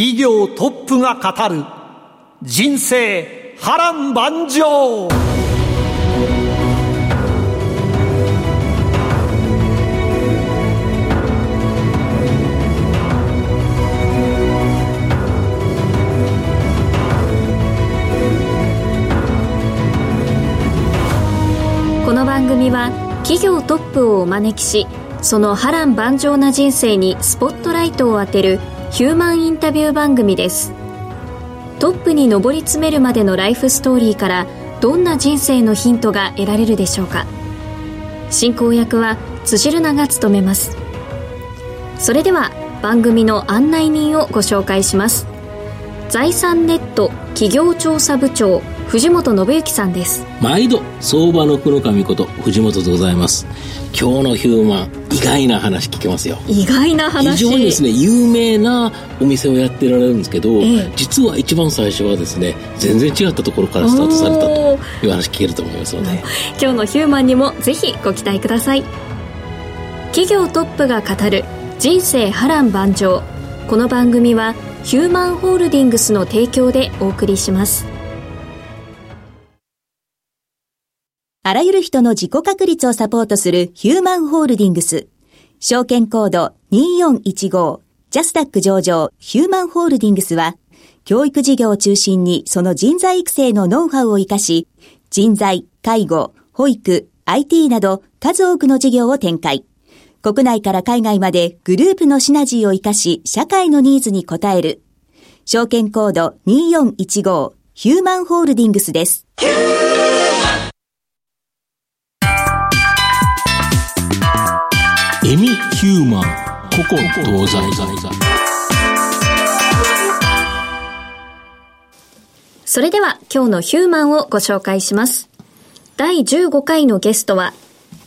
企業トップが語る人生波乱万丈。この番組は企業トップをお招きしその波乱万丈な人生にスポットライトを当てるヒューマンインタビュー番組です。トップに上り詰めるまでのライフストーリーからどんな人生のヒントが得られるでしょうか。進行役は辻るなが務めます。それでは番組の案内人をご紹介します。財産ネット企業調査部長藤本信之さんです。毎度相場の福の神こと藤本でございます。今日のヒューマン意外な話聞けますよ。意外な話。非常にですね有名なお店をやってられるんですけど、ええ、実は一番最初はですね全然違ったところからスタートされたという話聞けると思いますので。今日のヒューマンにもぜひご期待ください。企業トップが語る人生波乱万丈。この番組はヒューマンホールディングスの提供でお送りしますあらゆる人の自己確立をサポートするヒューマンホールディングス。証券コード2415ジャスダック上場ヒューマンホールディングスは、教育事業を中心にその人材育成のノウハウを活かし、人材、介護、保育、IT など数多くの事業を展開。国内から海外までグループのシナジーを活かし、社会のニーズに応える。証券コード2415ヒューマンホールディングスです。ヒューマン古今東西それでは今日のヒューマンをご紹介します第15回のゲストは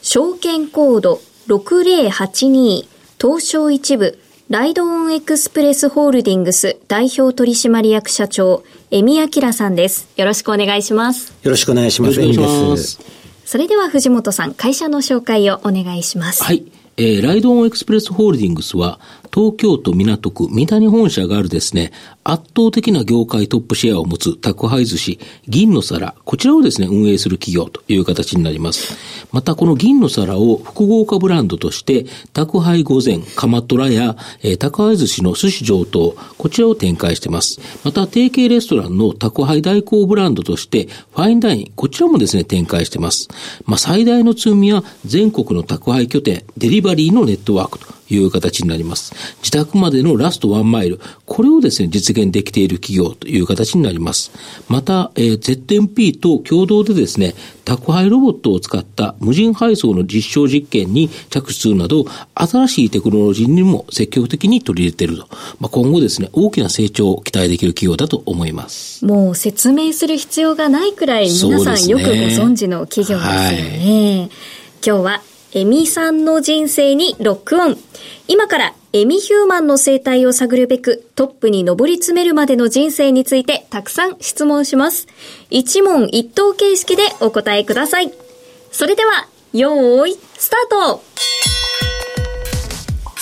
証券コード6082東証一部ライドオンエクスプレスホールディングス代表取締役社長、エミアキラさんです。よろしくお願いします。よろしくお願いします。エミです。それでは藤本さん、会社の紹介をお願いします。はい。えー、ライドオンエクスプレスホールディングスは、東京都港区三谷本社があるですね、圧倒的な業界トップシェアを持つ宅配寿司、銀の皿、こちらをですね、運営する企業という形になります。また、この銀の皿を複合化ブランドとして、宅配御膳、鎌虎や、えー、宅配寿司の寿司上等、こちらを展開しています。また、提携レストランの宅配代行ブランドとして、ファインダイン、こちらもですね、展開しています。まあ、最大の強みは、全国の宅配拠点、デリバリーのネットワークという形になります。自宅までのラストワンマイル、これをですね、実現できている企業という形になります。また、えー、ZMP と共同でですね、宅配ロボットを使った無人配送の実証実験に着手するなど、新しいテクノロジーにも積極的に取り入れていると。まあ、今後ですね、大きな成長を期待できる企業だと思います。もう説明する必要がないくらい皆さんよくご存知の企業ですよね。はい、今日はエミさんの人生にロックオン。今からエミヒューマンの生態を探るべくトップに上り詰めるまでの人生についてたくさん質問します。一問一答形式でお答えください。それでは、よーい、スタート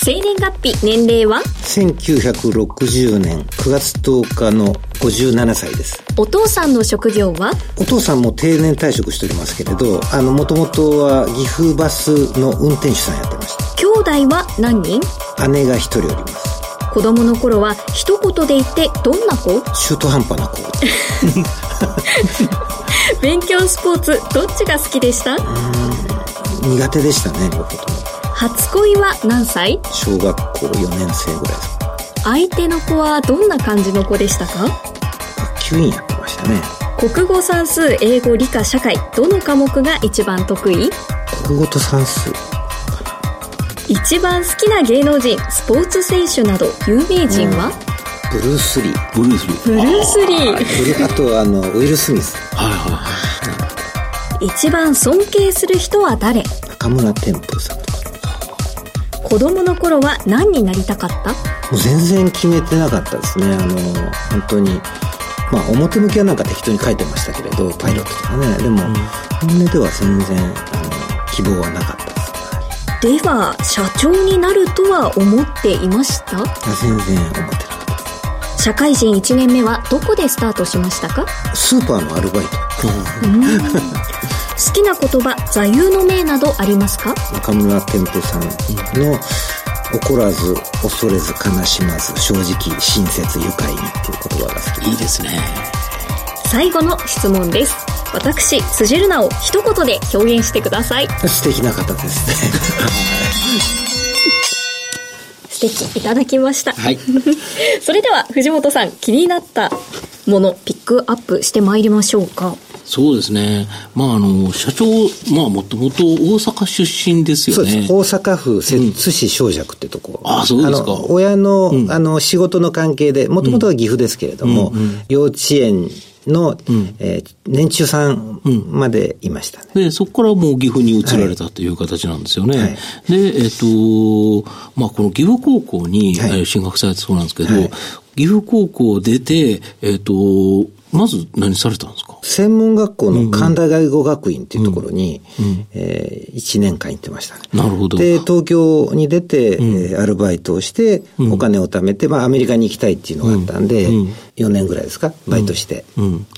生年月日、年齢は ?1960 年9月10日の57歳です。お父さんの職業は？お父さんも定年退職しておりますけれど、あの、もともとは岐阜バスの運転手さんやってました。兄弟は何人？姉が一人おります。子供の頃は一言で言ってどんな子？中途半端な子。勉強スポーツどっちが好きでした？苦手でしたね、両方とも。初恋は何歳？小学校4年生ぐらいです相手の子はどんな感じの子でしたか？学級委員やってましたね国語算数英語理科社会どの科目が一番得意？国語と算数一番好きな芸能人スポーツ選手など有名人は、ブルース・リー。ブルース・リー。ブルース・リー。あと、あの、ウィル・スミス。はいはいはい。一番尊敬する人は誰？中村天風さん。子供の頃は何になりたかった？もう全然決めてなかったですね。あの、本当に。まあ、表向きはなんか適当に書いてましたけれど、パイロットとかね。でも、本音では全然、あの、希望はなかったです。では社長になるとは思っていました？あ全然思ってなかった社会人1年目はどこでスタートしましたか？スーパーのアルバイト。好きな言葉座右の銘などありますか？中村天平さんの、怒らず、恐れず、悲しまず、正直、親切、愉快にっていう言葉が好きいいですね。最後の質問です私辻るなを一言で表現してください素敵な方ですね。素敵いただきました、はい。それでは藤本さん気になったものピックアップしてまいりましょうかそうですね。まあ、あの、社長、まあ、もともと大阪出身ですよね。そうです。大阪府摂津市正尺ってとこ。あそうですかの親の、あの、仕事の関係で、もともとは岐阜ですけれども、幼稚園の、えー年中さんまでいましたね。で、そこからもう岐阜に移られたという形なんですよね。はいで、えっ、と、まあ、この岐阜高校に、進学されたそうなんですけど、はい岐阜高校出て、えっ、と、まず何されたんですか？専門学校の神田外語学院っていうところに、え1年間行ってましたね。なるほど。で、東京に出て、えーアルバイトをして、お金を貯めて、まあ、アメリカに行きたいっていうのがあったんで、4年ぐらいですか、バイトして。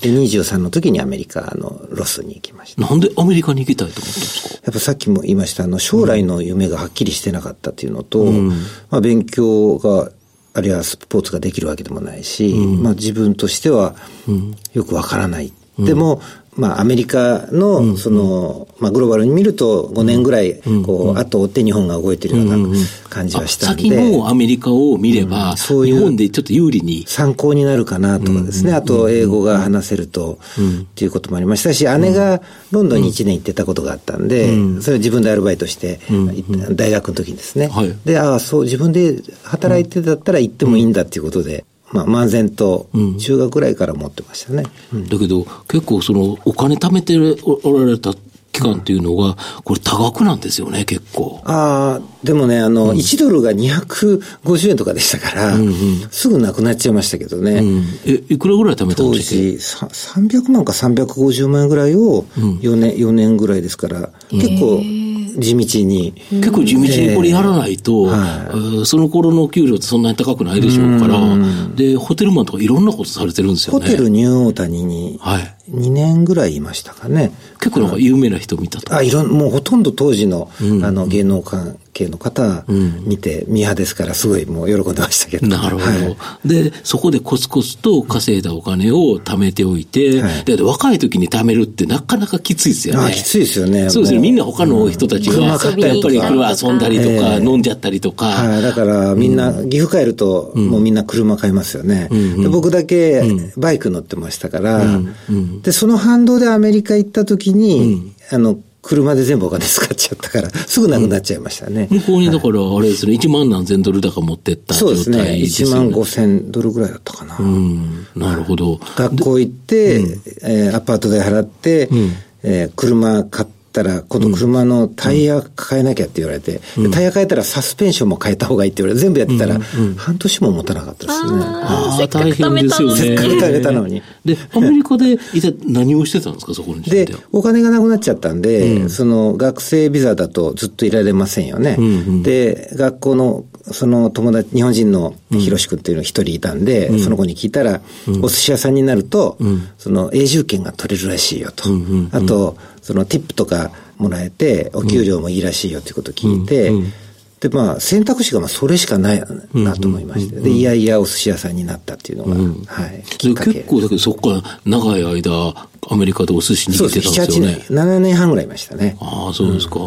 で、23の時にアメリカのロスに行きました。なんでアメリカに行きたいと思ったんですか？やっぱさっきも言いました、あの、将来の夢がはっきりしてなかったっていうのと、まあ、勉強が、あるいはスポーツができるわけでもないし、まあ、自分としては、よくわからない。でも、まあ、アメリカの、その、まあ、グローバルに見ると、5年ぐらい、こう、後を追って日本が動いてるような感じはしたんで、先のアメリカを見れば、そういう日本でちょっと有利に。参考になるかなとかですね。あと、英語が話せると、っていうこともありましたし、姉がロンドンに1年行ってたことがあったんで、それを自分でアルバイトして、大学の時にですね。はい。で、ああ、そう、自分で働いてたったら行ってもいいんだっていうことで、まあ、漫然と、中学ぐらいから持ってましたね。だけど、結構その、お金貯めておられた期間っていうのが、これ多額なんですよね、結構。ああ、でもね、あの、1ドルが250円とかでしたから、すぐなくなっちゃいましたけどね。うんえ、いくらぐらい貯めたん当でしたっけ？時、さ300万か350万円ぐらいを4年、4年ぐらいですから、結構地道に。結構地道にこれやらないと、はいえーその頃の給料ってそんなに高くないでしょうから、で、ホテルマンとかいろんなことされてるんですよね。ホテルニューオータニにはい。2年ぐらいいましたかね。結構なんか有名な人見たと。あ、いろん、もうほとんど当時の、あの、芸能関係の方、見て、ミーハーですから、すごいもう喜んでましたけど。なるほど、はい。で、そこでコツコツと稼いだお金を貯めておいて、はい。で若い時に貯めるってなかなかきついですよね。あきついですよね。そうですよ。もう。みんな他の人たちは、車買ったやっぱり車遊んだりとか、ええ。飲んじゃったりとか、はい、だからみんな、岐阜帰ると、もうみんな車買いますよね。で僕だけバイク乗ってましたから、で、その反動でアメリカ行った時に、あの、車で全部お金使っちゃったから、すぐなくなっちゃいましたね。向こうにだから、あれですね、1万何千ドルだか持ってった状そうですね。態です1よね。万5千ドルぐらいだったかな。うん、なるほど。学校行って、えーアパート代払って、えー車買ったら、今度車のタイヤ変えなきゃって言われて、でタイヤ変えたらサスペンションも変えた方がいいって言われて、全部やってたら、半年も持たなかったですね。ああ、せっかく大変ですよね。貯めたのにせっかく貯めたのに。で、アメリカで一体何をしてたんですか、そこにでお金がなくなっちゃったんで、その学生ビザだとずっといられませんよね。で、学校の、その友達、日本人のひろし君っていうのが一人いたんで、その子に聞いたら、お寿司屋さんになると、その永住権が取れるらしいよと。あと、そのティップとかもらえて、お給料もいいらしいよっていうことを聞いて、で、まあ、選択肢がまあそれしかないなと思いまして。で、いやいやお寿司屋さんになったっていうのが、はい、きっでかけ。結構だけど、そこから長い間、アメリカでお寿司そうです。握ってたんです7、よ8ね年。、7年半ぐらいいましたね。ああ、そうですか。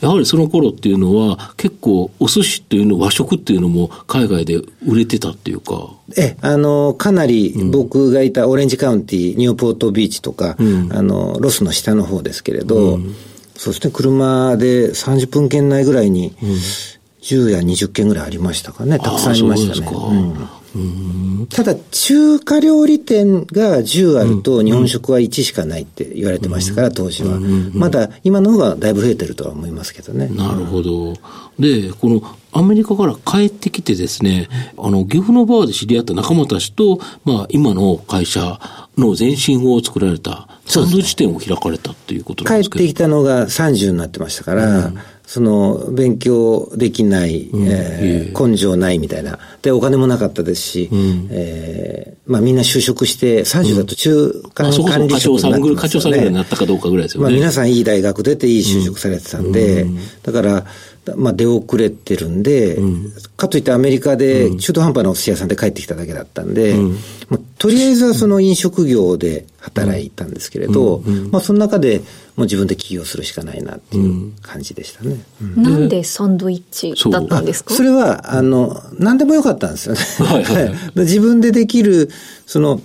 やはりその頃っていうのは、結構お寿司っていうの、和食っていうのも海外で売れてたっていうか。え、あの、かなり僕がいたオレンジカウンティ、ニューポートビーチとか、あの、ロスの下の方ですけれど、そして車で30分圏内ぐらいに、10や20件ぐらいありましたかね。たくさんありましたね。うんただ、中華料理店が10あると、日本食は1しかないって言われてましたから、当時は。まだ、今の方がだいぶ増えてるとは思いますけどね。なるほど。で、このアメリカから帰ってきてですね、あの、岐阜のバーで知り合った仲間たちと、まあ、今の会社の前身を作られた、サンドイッチ店を開かれたっていうことなんです帰ってきたのが30になってましたから、うん。その、勉強できない、うん、えー、根性ないみたいな。で、お金もなかったですし、うん、えー、まあみんな就職して、30だと中間管理職になってますよ、ね、課長さんぐらいになったかどうかぐらいですよね。まあ皆さんいい大学出ていい就職されてたんで、うん、だから、まあ出遅れてるんで、かといってアメリカで中途半端なお寿司屋さんで帰ってきただけだったんで、まあ、とりあえずはその飲食業で働いたんですけれど、まあその中で、もう自分で起業するしかないなっていう感じでしたね。うん、なんでサンドイッチだったんですか？それは、あの、何でもよかったんですよね。はいはい、自分でできる、その、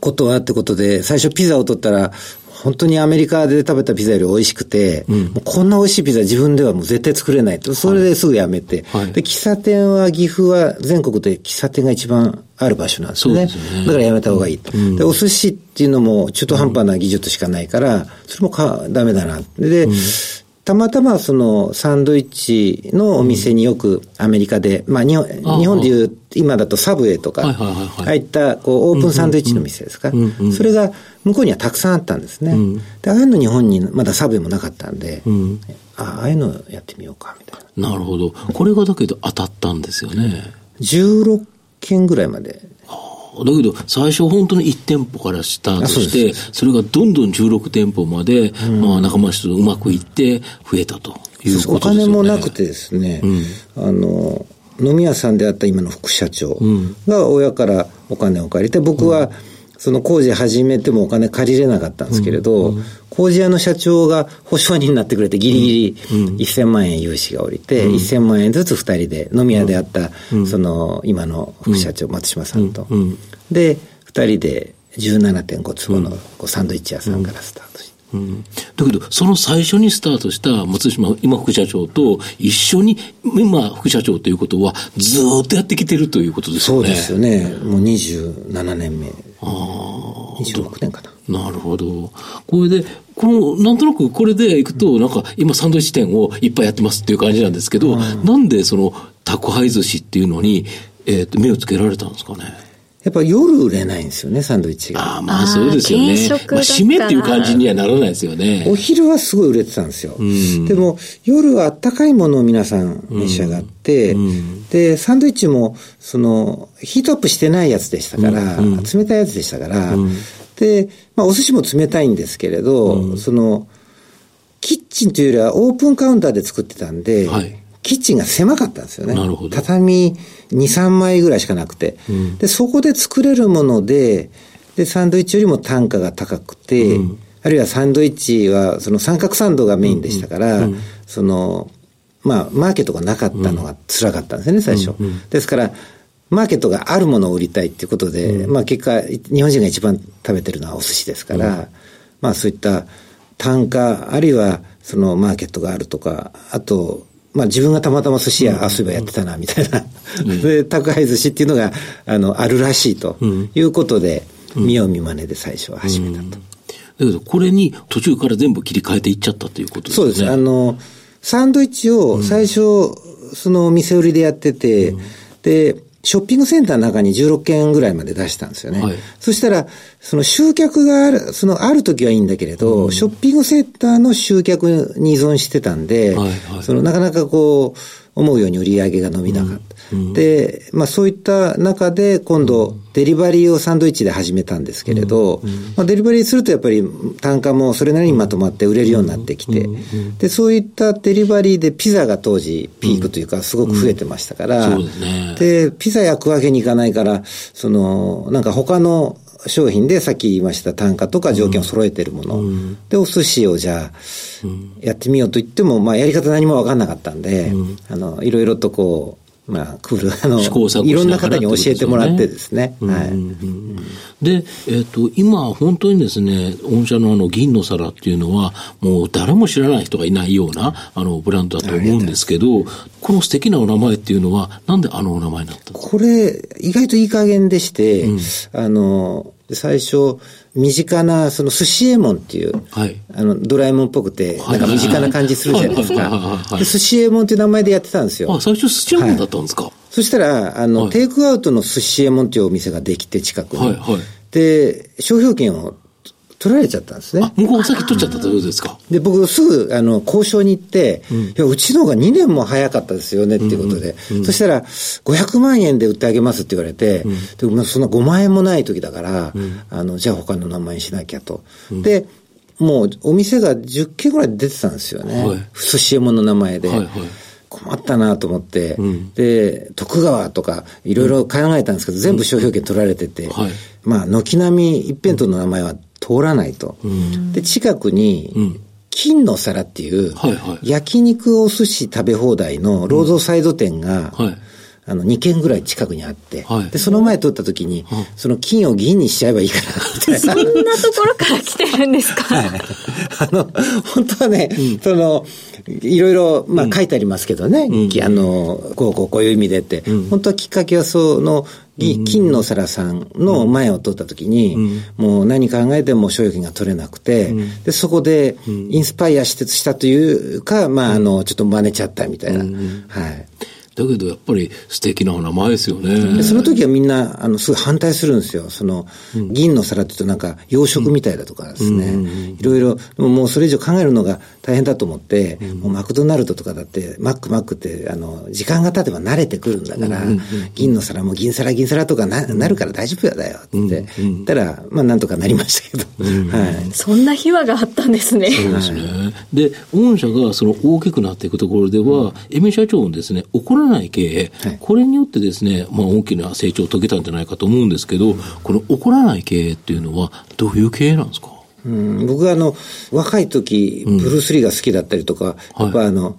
ことはってことで、最初ピザを取ったら、本当にアメリカで食べたピザより美味しくて、うん、こんな美味しいピザ自分ではもう絶対作れないと。それですぐやめて、はい、で、喫茶店は岐阜は全国で喫茶店が一番ある場所なんですよね。ねだからやめた方がいいと、うん、で。お寿司っていうのも中途半端な技術しかないから、それもかダメだな。で、うん。たまたまそのサンドイッチのお店によくアメリカで、まあ日本日本でいう今だとサブウェイとか、ああいったこうオープンサンドイッチの店ですか、それが向こうにはたくさんあったんですね。で、ああいうの日本にまだサブウェイもなかったんで、ああいうのやってみようかみたいな。なるほど。これがだけど当たったんですよね。16件ぐらいまで。だけど、最初本当に1店舗からスタートして、それがどんどん16店舗まで、うん、まあ、仲間とうまくいって増えたということですよね。お金もなくてですね、うん、あの、飲み屋さんであった今の副社長が親からお金を借りて、僕は、その工事始めてもお金借りれなかったんですけれど、うん、工事屋の社長が保証人になってくれて、ギリギリ1000万円融資が下りて、うん、1000万円ずつ2人で、飲み屋であった、その今の副社長、松島さんと。で、2人で17.5坪のサンドイッチ屋さんからスタートして。うん、だけど、その最初にスタートした松島、今副社長と一緒に、今副社長ということは、ずっとやってきてるということですよね。そうですよね。もう27年目。ああ。26年かな。なるほど。これで、この、なんとなくこれでいくと、なんか今サンドイッチ店をいっぱいやってますっていう感じなんですけど、うん、なんでその宅配寿司っていうのに、えっ、ー、と、目をつけられたんですかね？やっぱ夜売れないんですよね、サンドイッチが。ああ、まあそうですよね。まあ、締めっていう感じにはならないですよね。お昼はすごい売れてたんですよ。うん、でも、夜はあったかいものを皆さん召し上がって、うん、で、サンドイッチも、その、ヒートアップしてないやつでしたから、うん、冷たいやつでしたから、で、まあお寿司も冷たいんですけれど、その、キッチンというよりはオープンカウンターで作ってたんで、はいキッチンが狭かったんですよね。なるほど。畳2、3枚ぐらいしかなくて。うん、で、そこで作れるもので、で、サンドイッチよりも単価が高くて、うん、あるいはサンドイッチは、その三角サンドがメインでしたから、うん、その、まあ、マーケットがなかったのが辛かったんですよね、最初。ですから、マーケットがあるものを売りたいっていうことで、まあ結果、日本人が一番食べてるのはお寿司ですから、まあそういった単価、あるいはそのマーケットがあるとか、あと、まあ自分がたまたま寿司屋、あ、そういえばやってたな、みたいな。で、宅配寿司っていうのが、あの、あるらしいということで、見よう見まねで最初は始めたと。だけど、これに途中から全部切り替えていっちゃったということですね。そうです。あの、サンドイッチを最初、その店売りでやってて、で、ショッピングセンターの中に16件ぐらいまで出したんですよね。はい、そしたら、その集客がある、そのある時はいいんだけれど、うん、ショッピングセンターの集客に依存してたんで、はいはい、そのなかなかこう、思うように売り上げが伸びなかった。うん、で、まあそういった中で今度デリバリーをサンドイッチで始めたんですけれど、うん、まあ、デリバリーするとやっぱり単価もそれなりにまとまって売れるようになってきて、で、そういったデリバリーでピザが当時ピークというかすごく増えてましたから、で、ピザ焼くわけにいかないから、その、なんか他の商品でさっき言いました単価とか条件を揃えてるもの、うん、でお寿司をじゃあやってみようと言っても、まあ、やり方何も分かんなかったんで、うん、あのいろいろとこうまあ、クール、あの、いろんな方に教えてもらってですね。はい。で、えっ、ー、と、今、本当にですね、御社のあの、銀の皿っていうのは、もう誰も知らない人がいないような、あの、ブランドだと思うんですけど、この素敵なお名前っていうのは、なんであのお名前になったこれ、意外といい加減でして、うん、あの、最初、身近な、その寿司えもんっていう、はい、あの、ドラえもんっぽくて、なんか身近な感じするじゃないですか。寿司えもんっていう名前でやってたんですよ。あ、最初寿司えもんだったんですか、はい、そしたら、あの、はい、テイクアウトの寿司えもんっていうお店ができて、近くに。はい。はい、で、商標権を取られちゃったんですね。向こうお先取っちゃったということですか？で、僕すぐ、あの、交渉に行って、うん、いや、うちの方が2年も早かったですよねっていうことで、うん。うん、そしたら、500万円で売ってあげますって言われて、うん、でもそんな5万円もない時だから、うん、あの、じゃあ他の名前にしなきゃと。で、もうお店が10件ぐらい出てたんですよね。はい、寿司屋の名前で。はいはい。困ったなと思って、うん、で、徳川とかいろいろ考えたんですけど、うん、全部商標権取られてて、はい、まあ、軒並み一辺倒の名前は通らないと。で、近くに、金の皿っていう、焼肉お寿司食べ放題のロードサイド店が、あの、2軒ぐらい近くにあって、はい、で、その前通った時に、その金を銀にしちゃえばいいかな、みたいな。そんなところから来てるんですか？はい。あの、本当はね、うん、その、いろいろ、まあ書いてありますけどね、うん、あの、こうこうこういう意味でって、うん、本当はきっかけはその、金の皿さんの前を通った時に、もう何考えても所有権が取れなくて、で、そこでインスパイアしたというか、まあ、あの、ちょっと真似ちゃったみたいな。はい。だけどやっぱり素敵な名前ですよね。その時はみんな、あの、すごい反対するんですよ。その、銀の皿って言うとなんか養殖みたいだとかですね。いろいろ、もうそれ以上考えるのが大変だと思って、もうマクドナルドとかだって、マックマックって、あの、時間が経てば慣れてくるんだから、銀の皿も銀皿銀皿とかななるから大丈夫やだよって言ったら、まあなんとかなりましたけど。はい。そんな秘話があったんですね。そうですね。で、御社がその大きくなっていくところでは、エミ社長もですね、怒らない経営、はい、これによってですね、まあ、大きな成長を遂げたんじゃないかと思うんですけど、この起こらない経営っていうのは、どういう経営なんですか？うん、僕はあの、若い時、ブルース・リーが好きだったりとか、うん、やっぱあの、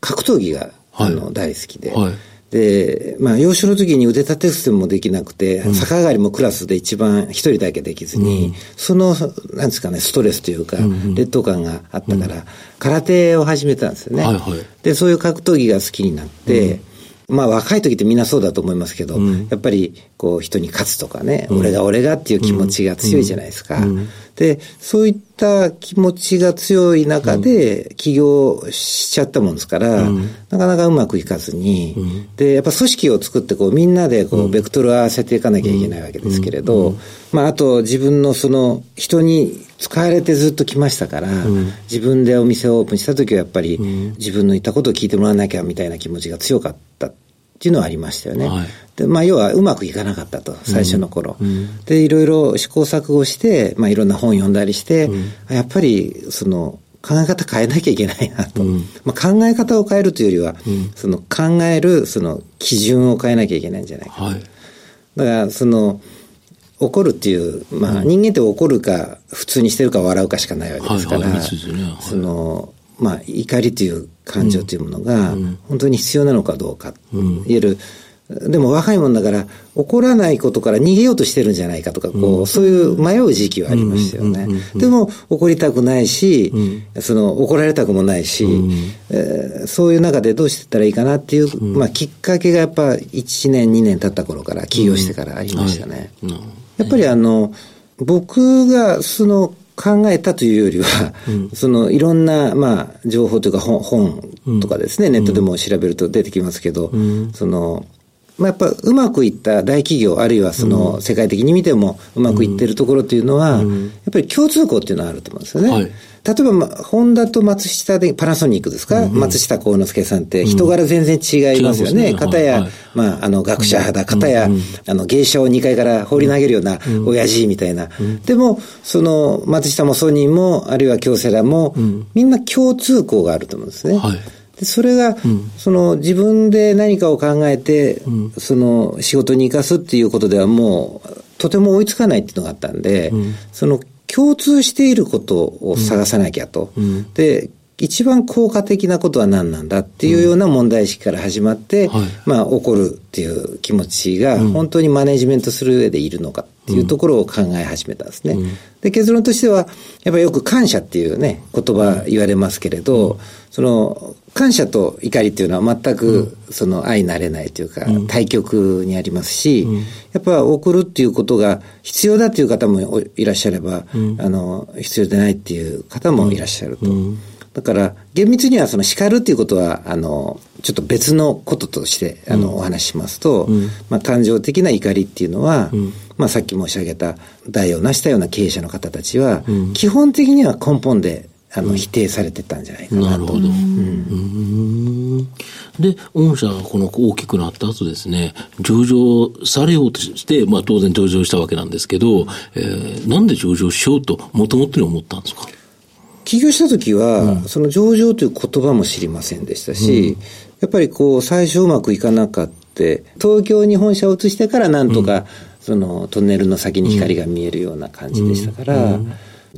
格闘技が、あの、大好きで、はい。で、まあ、幼少の時に腕立て伏せもできなくて、うん、逆上がりもクラスで一番一人だけできずに、うん、その、なんですかね、ストレスというか、うん、劣等感があったから、空手を始めたんですよね。はいはい、で、そういう格闘技が好きになって、まあ若い時ってみんなそうだと思いますけど、うん、やっぱりこう人に勝つとかね、うん、俺が俺がっていう気持ちが強いじゃないですか。うん、で、そういった気持ちが強い中で起業しちゃったもんですから、なかなかうまくいかずに、で、やっぱ組織を作ってこうみんなでこうベクトルを合わせていかなきゃいけないわけですけれど、まああと自分のその人に使われてずっと来ましたから、自分でお店をオープンした時はやっぱり自分の言ったことを聞いてもらわなきゃみたいな気持ちが強かったっていうのはありましたよね。はい、で、まあ、要はうまくいかなかったと、最初の頃。うん、で、いろいろ試行錯誤して、まあ、いろんな本読んだりして、うん、やっぱり、その、考え方変えなきゃいけないなと。うん、まあ、考え方を変えるというよりは、その考える、その基準を変えなきゃいけないんじゃないか。はい、だから、その、怒るっていう、まあ、人間って怒るか、普通にしてるか笑うかしかないわけですから、その、まあ、怒りという感情というものが、本当に必要なのかどうか、うん、いわゆる、でも若いもんだから、怒らないことから逃げようとしてるんじゃないかとか、こう、そういう迷う時期はありましたよね。でも、怒りたくないし、その、怒られたくもないし、えー、そういう中でどうしてったらいいかなっていう、まあ、きっかけがやっぱ、1年、2年経った頃から、起業してからありましたね。やっぱりあの、僕が、その、考えたというよりは、うん、そのいろんな、まあ、情報というか本本とかですね、うん、ネットでも調べると出てきますけど、うん、その、まあ、やっぱうまくいった大企業、あるいはその世界的に見てもうまくいってるところというのは、やっぱり共通項っていうのはあると思うんですよね。はい。例えば、ま、ホンダと松下で、パナソニックですか、うんうん、松下幸之助さんって人柄全然違いますよね。か、た、や、はい、まあ、あの、学者派だ、かたや、うんうん、あの、芸者を2階から放り投げるような親父みたいな。うん、でも、その、松下もソニーも、あるいは京セラも、みんな共通項があると思うんですね。はいでそれが、うん、その自分で何かを考えて、うん、その仕事に生かすっていうことではもうとても追いつかないっていうのがあったんで、うん、その共通していることを探さなきゃと。うん、で、一番効果的なことは何なんだっていうような問題意識から始まって、うんはい、まあ怒るっていう気持ちが本当にマネジメントする上でいるのかっていうところを考え始めたんですね。うん、で、結論としては、やっぱりよく感謝っていうね、言葉言われますけれど、うん、その、感謝と怒りっていうのは全くその相なれないというか、対極にありますし、やっぱ送るっていうことが必要だという方もいらっしゃれば、あの、必要でないっていう方もいらっしゃると。だから、厳密にはその叱るっていうことは、あの、ちょっと別のこととして、あの、お話ししますと、うん、まあ、感情的な怒りっていうのは、うん、まあ、さっき申し上げた、代を成したような経営者の方たちは、基本的には根本で、あの、否定されてたんじゃないかなと。なるほど。で、御社がこの大きくなった後ですね、上場されようとして、まあ当然上場したわけなんですけど、えー、なんで上場しようと、もともとに思ったんですか？起業した時は、うん、その上場という言葉も知りませんでしたし、うん、やっぱりこう、最初うまくいかなかった、東京に本社を移してからなんとか、そのトンネルの先に光が見えるような感じでしたから、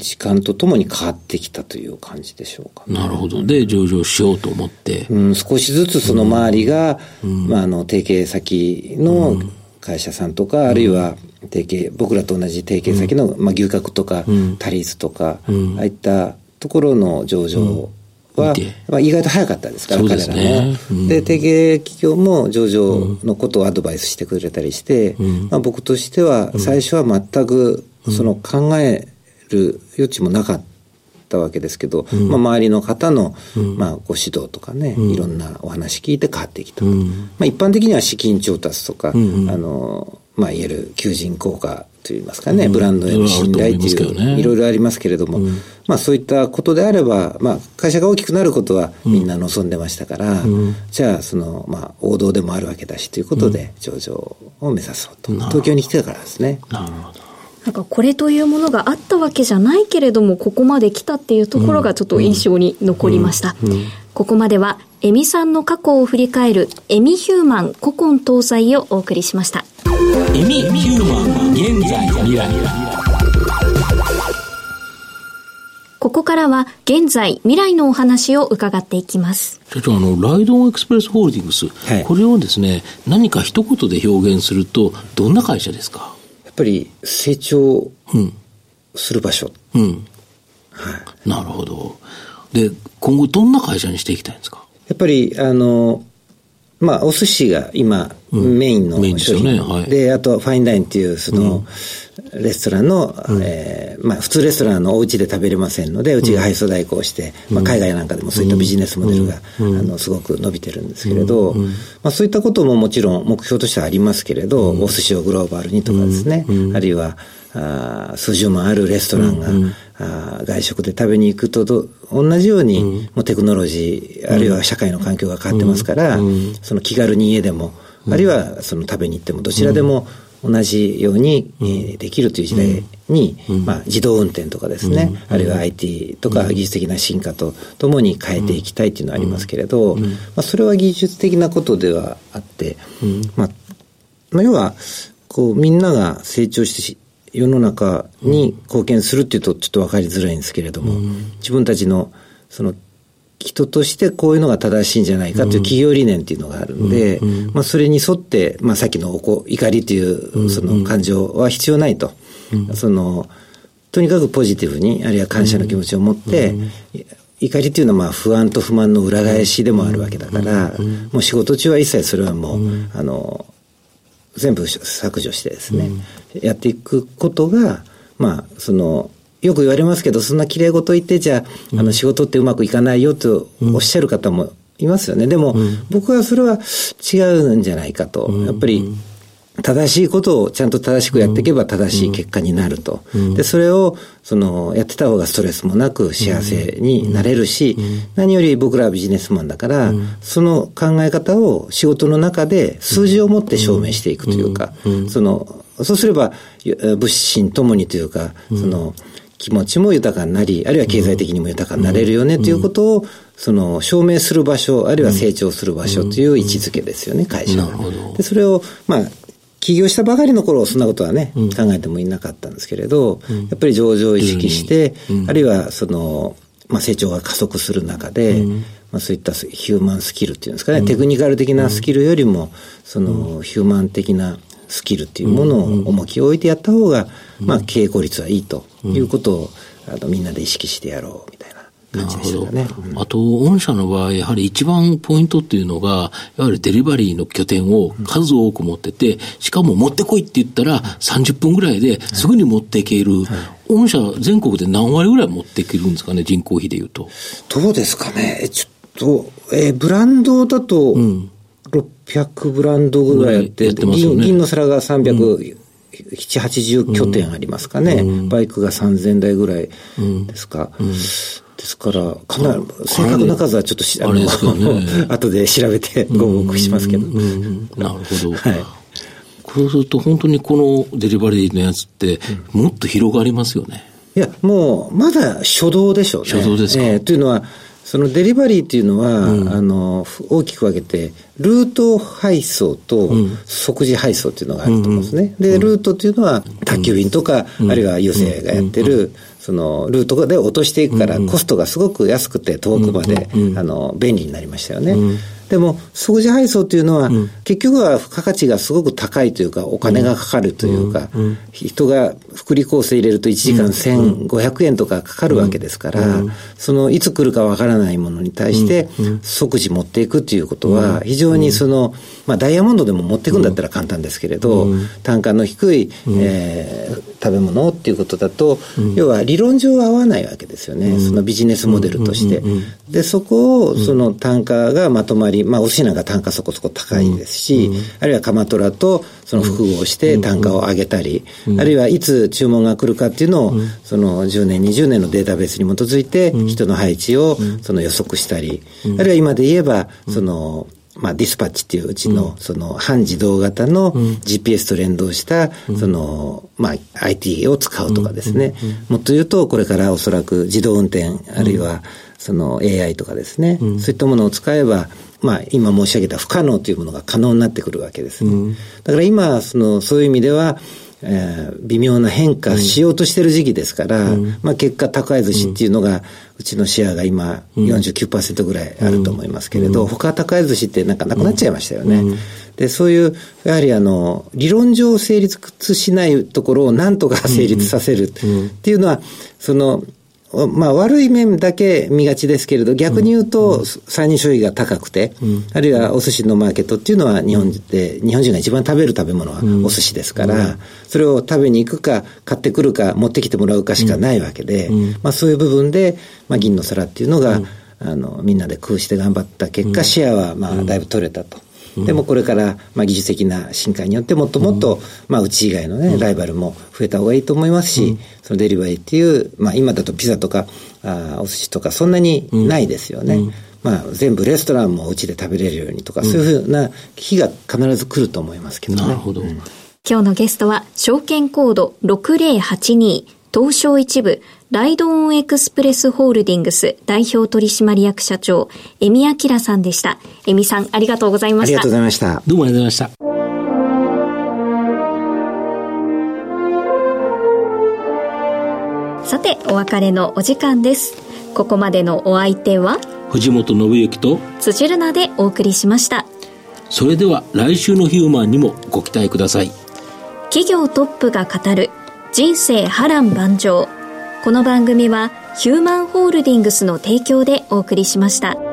時間とともに変わってきたという感じでしょうか、ね、なるほど。で、上場しようと思って。うん、少しずつその周りが、まあ、あの、提携先の会社さんとか、あるいは提携、僕らと同じ提携先の、まあ、牛角とか、タリーズとか、ああいったところの上場は、まあ、意外と早かったですから、彼らも。で、提携企業も上場のことをアドバイスしてくれたりして、まあ、僕としては、最初は全く、その考える余地もなかったわけですけど、まあ、周りの方の、まあ、ご指導とかね、いろんなお話聞いて変わってきたと。まあ、一般的には資金調達とか、あの、まあ、いわゆる求人効果といいますかね、ブランドへの信頼っていう、いろいろありますけれども、まあそういったことであれば、まあ会社が大きくなることはみんな望んでましたから、じゃあその、まあ王道でもあるわけだしということで上場を目指そうと。東京に来てたからですね。なるほど。なんかこれというものがあったわけじゃないけれども、ここまで来たっていうところがちょっと印象に残りました。ここまでは、エミさんの過去を振り返る、エミヒューマン古今東西をお送りしました。エミヒューマン現在未来ここからは現在未来のお話を伺っていきます。社長あのライドオンエクスプレスホールディングス、はい、これをですね何か一言で表現するとどんな会社ですか？ぱり成長する場所、うん、うん、はい、なるほど。で今後どんな会社にしていきたいんですか？やっぱりあのまあ、お寿司が今、メインの商品、で、ね。はい、あとファインダインっていう、その、レストランの、うん、えー、まあ、普通レストランのお家で食べれませんので、うちが配送代行して、うん、まあ、海外なんかでもそういったビジネスモデルが、うん、あの、すごく伸びてるんですけれど、まあ、そういったことももちろん目標としてはありますけれど、お寿司をグローバルにとかですね、あるいは、あ数十万あるレストランが、うん。うん、あ外食で食べに行くとと同じように、うん、もうテクノロジー、あるいは社会の環境が変わってますから、その気軽に家でも、あるいはその食べに行ってもどちらでも同じように、えー、できるという時代に、まあ、自動運転とかですね、あるいは IT とか技術的な進化とともに変えていきたいというのはありますけれど、まあ、それは技術的なことではあって、まあ、まあ、要はこうみんなが成長して世の中に貢献するっていうとちょっと分かりづらいんですけれども、自分たちのその人としてこういうのが正しいんじゃないかという企業理念っていうのがあるんで、まあそれに沿って、まあさっきの怒りというその感情は必要ないと。その、とにかくポジティブに、あるいは感謝の気持ちを持って、怒りっていうのはまあ不安と不満の裏返しでもあるわけだから、もう仕事中は一切それはもう、あの、全部削除してですね、うん、やっていくことが、まあ、その、よく言われますけど、そんな綺麗事言って、じゃあ、あの、仕事ってうまくいかないよとおっしゃる方もいますよね。でも、僕はそれは違うんじゃないかと。やっぱり、正しいことをちゃんと正しくやっていけば正しい結果になると。で、それを、その、やってた方がストレスもなく幸せになれるし、何より僕らはビジネスマンだから、その考え方を仕事の中で数字を持って証明していくというか、その、そうすれば、物心ともにというか、その、気持ちも豊かになり、あるいは経済的にも豊かになれるよねということを、その、証明する場所、あるいは成長する場所という位置づけですよね、会社は。で、それを、まあ、起業したばかりの頃、そんなことはね、考えてもいなかったんですけれど、やっぱり上場を意識して、あるいはその、まあ、成長が加速する中で、うん、まあ、そういったヒューマンスキルっていうんですかね、うん、テクニカル的なスキルよりも、その、ヒューマン的なスキルっていうものを重きを置いてやった方が、まあ、経営効率はいいということを、あの、みんなで意識してやろうみたいな。感じでしたね。あと、御社の場合、やはり一番ポイントっていうのが、いわゆるデリバリーの拠点を数多く持ってて、しかも持ってこいって言ったら30分ぐらいですぐに持っていける。御社全国で何割ぐらい持っていけるんですかね、人口比でいうと。どうですかね。ちょっと、えー、ブランドだと、600ブランドぐらいあって、うんね、銀銀の皿が300、うん7、80拠点ありますかね、うん、バイクが3000台ぐらいですか。うんうんですから、かなり、正確な数はちょっとし、あの、ね、後で調べてご報告しますけど。なるほど。はい。そうすると本当にこのデリバリーのやつって、もっと広がりますよね。いや、もう、まだ初動でしょうね。初動ですか？えー、というのは、そのデリバリーっていうのは、うん、あの、大きく分けて、ルート配送と即時配送っていうのがあると思うんですね。うん、で、ルートっていうのは、宅急便とか、あるいは郵政がやってる、そのルートで落としていくから、コストがすごく安くて遠くまで、あの、便利になりましたよね。でも、即時配送というのは、うん、結局は付加価値がすごく高いというか、お金がかかるというか、うん、人が福利厚生入れると1時間1500円とかかかるわけですから、そのいつ来るかわからないものに対して、即時持っていくということは、非常にその、まあ、ダイヤモンドでも持っていくんだったら簡単ですけれど、単価の低い、えー、食べ物っていうことだと、要は理論上は合わないわけですよね、そのビジネスモデルとして。で、そこを、その単価がまとまり、まあ、お寿司なんか単価そこそこ高いですし、うん、あるいはカマトラとその複合して単価を上げたり、うん、あるいはいつ注文が来るかっていうのを、その10年、20年のデータベースに基づいて、人の配置をその予測したり、あるいは今で言えば、その、まあ、ディスパッチっていううちの、その、半自動型の GPS と連動した、その、まあ、IT を使うとかですね。もっと言うと、これからおそらく自動運転、あるいは、その AI とかですね、そういったものを使えば、まあ、今申し上げた不可能というものが可能になってくるわけですね。うん、だから今、その、そういう意味では、えー、微妙な変化しようとしてる時期ですから、うん、まあ結果高い寿司っていうのが、うちのシェアが今49%ぐらいあると思いますけれど、うん、他高い寿司ってなんかなくなっちゃいましたよね。うん、で、そういう、やはりあの、理論上成立しないところをなんとか成立させるっていうのは、その、まあ悪い面だけ見がちですけれど、逆に言うと、参入消費が高くて、あるいはお寿司のマーケットっていうのは日本で、日本人が一番食べる食べ物はお寿司ですから、それを食べに行くか、買ってくるか、持ってきてもらうかしかないわけで、まあそういう部分で、まあ銀の皿っていうのが、あの、みんなで工夫して頑張った結果、シェアはまあだいぶ取れたと。でもこれから、まあ、技術的な進化によってもっともっと、まあ、うち以外のね、ライバルも増えた方がいいと思いますし、そのデリバリーっていう、まあ、今だとピザとか、あお寿司とかそんなにないですよね。まあ、全部レストランもうちで食べれるようにとか、そういうふうな日が必ず来ると思いますけどね。なるほど。今日のゲストは、証券コード6082、東証一部、ライドオンエクスプレスホールディングス代表取締役社長、エミアキラさんでした。エミさん、ありがとうございました。ありがとうございました。どうもありがとうございました。さて、お別れのお時間です。ここまでのお相手は、藤本信之と、辻るなでお送りしました。それでは来週のヒューマンにもご期待ください。企業トップが語る人生波乱万丈。この番組はヒューマンホールディングスの提供でお送りしました。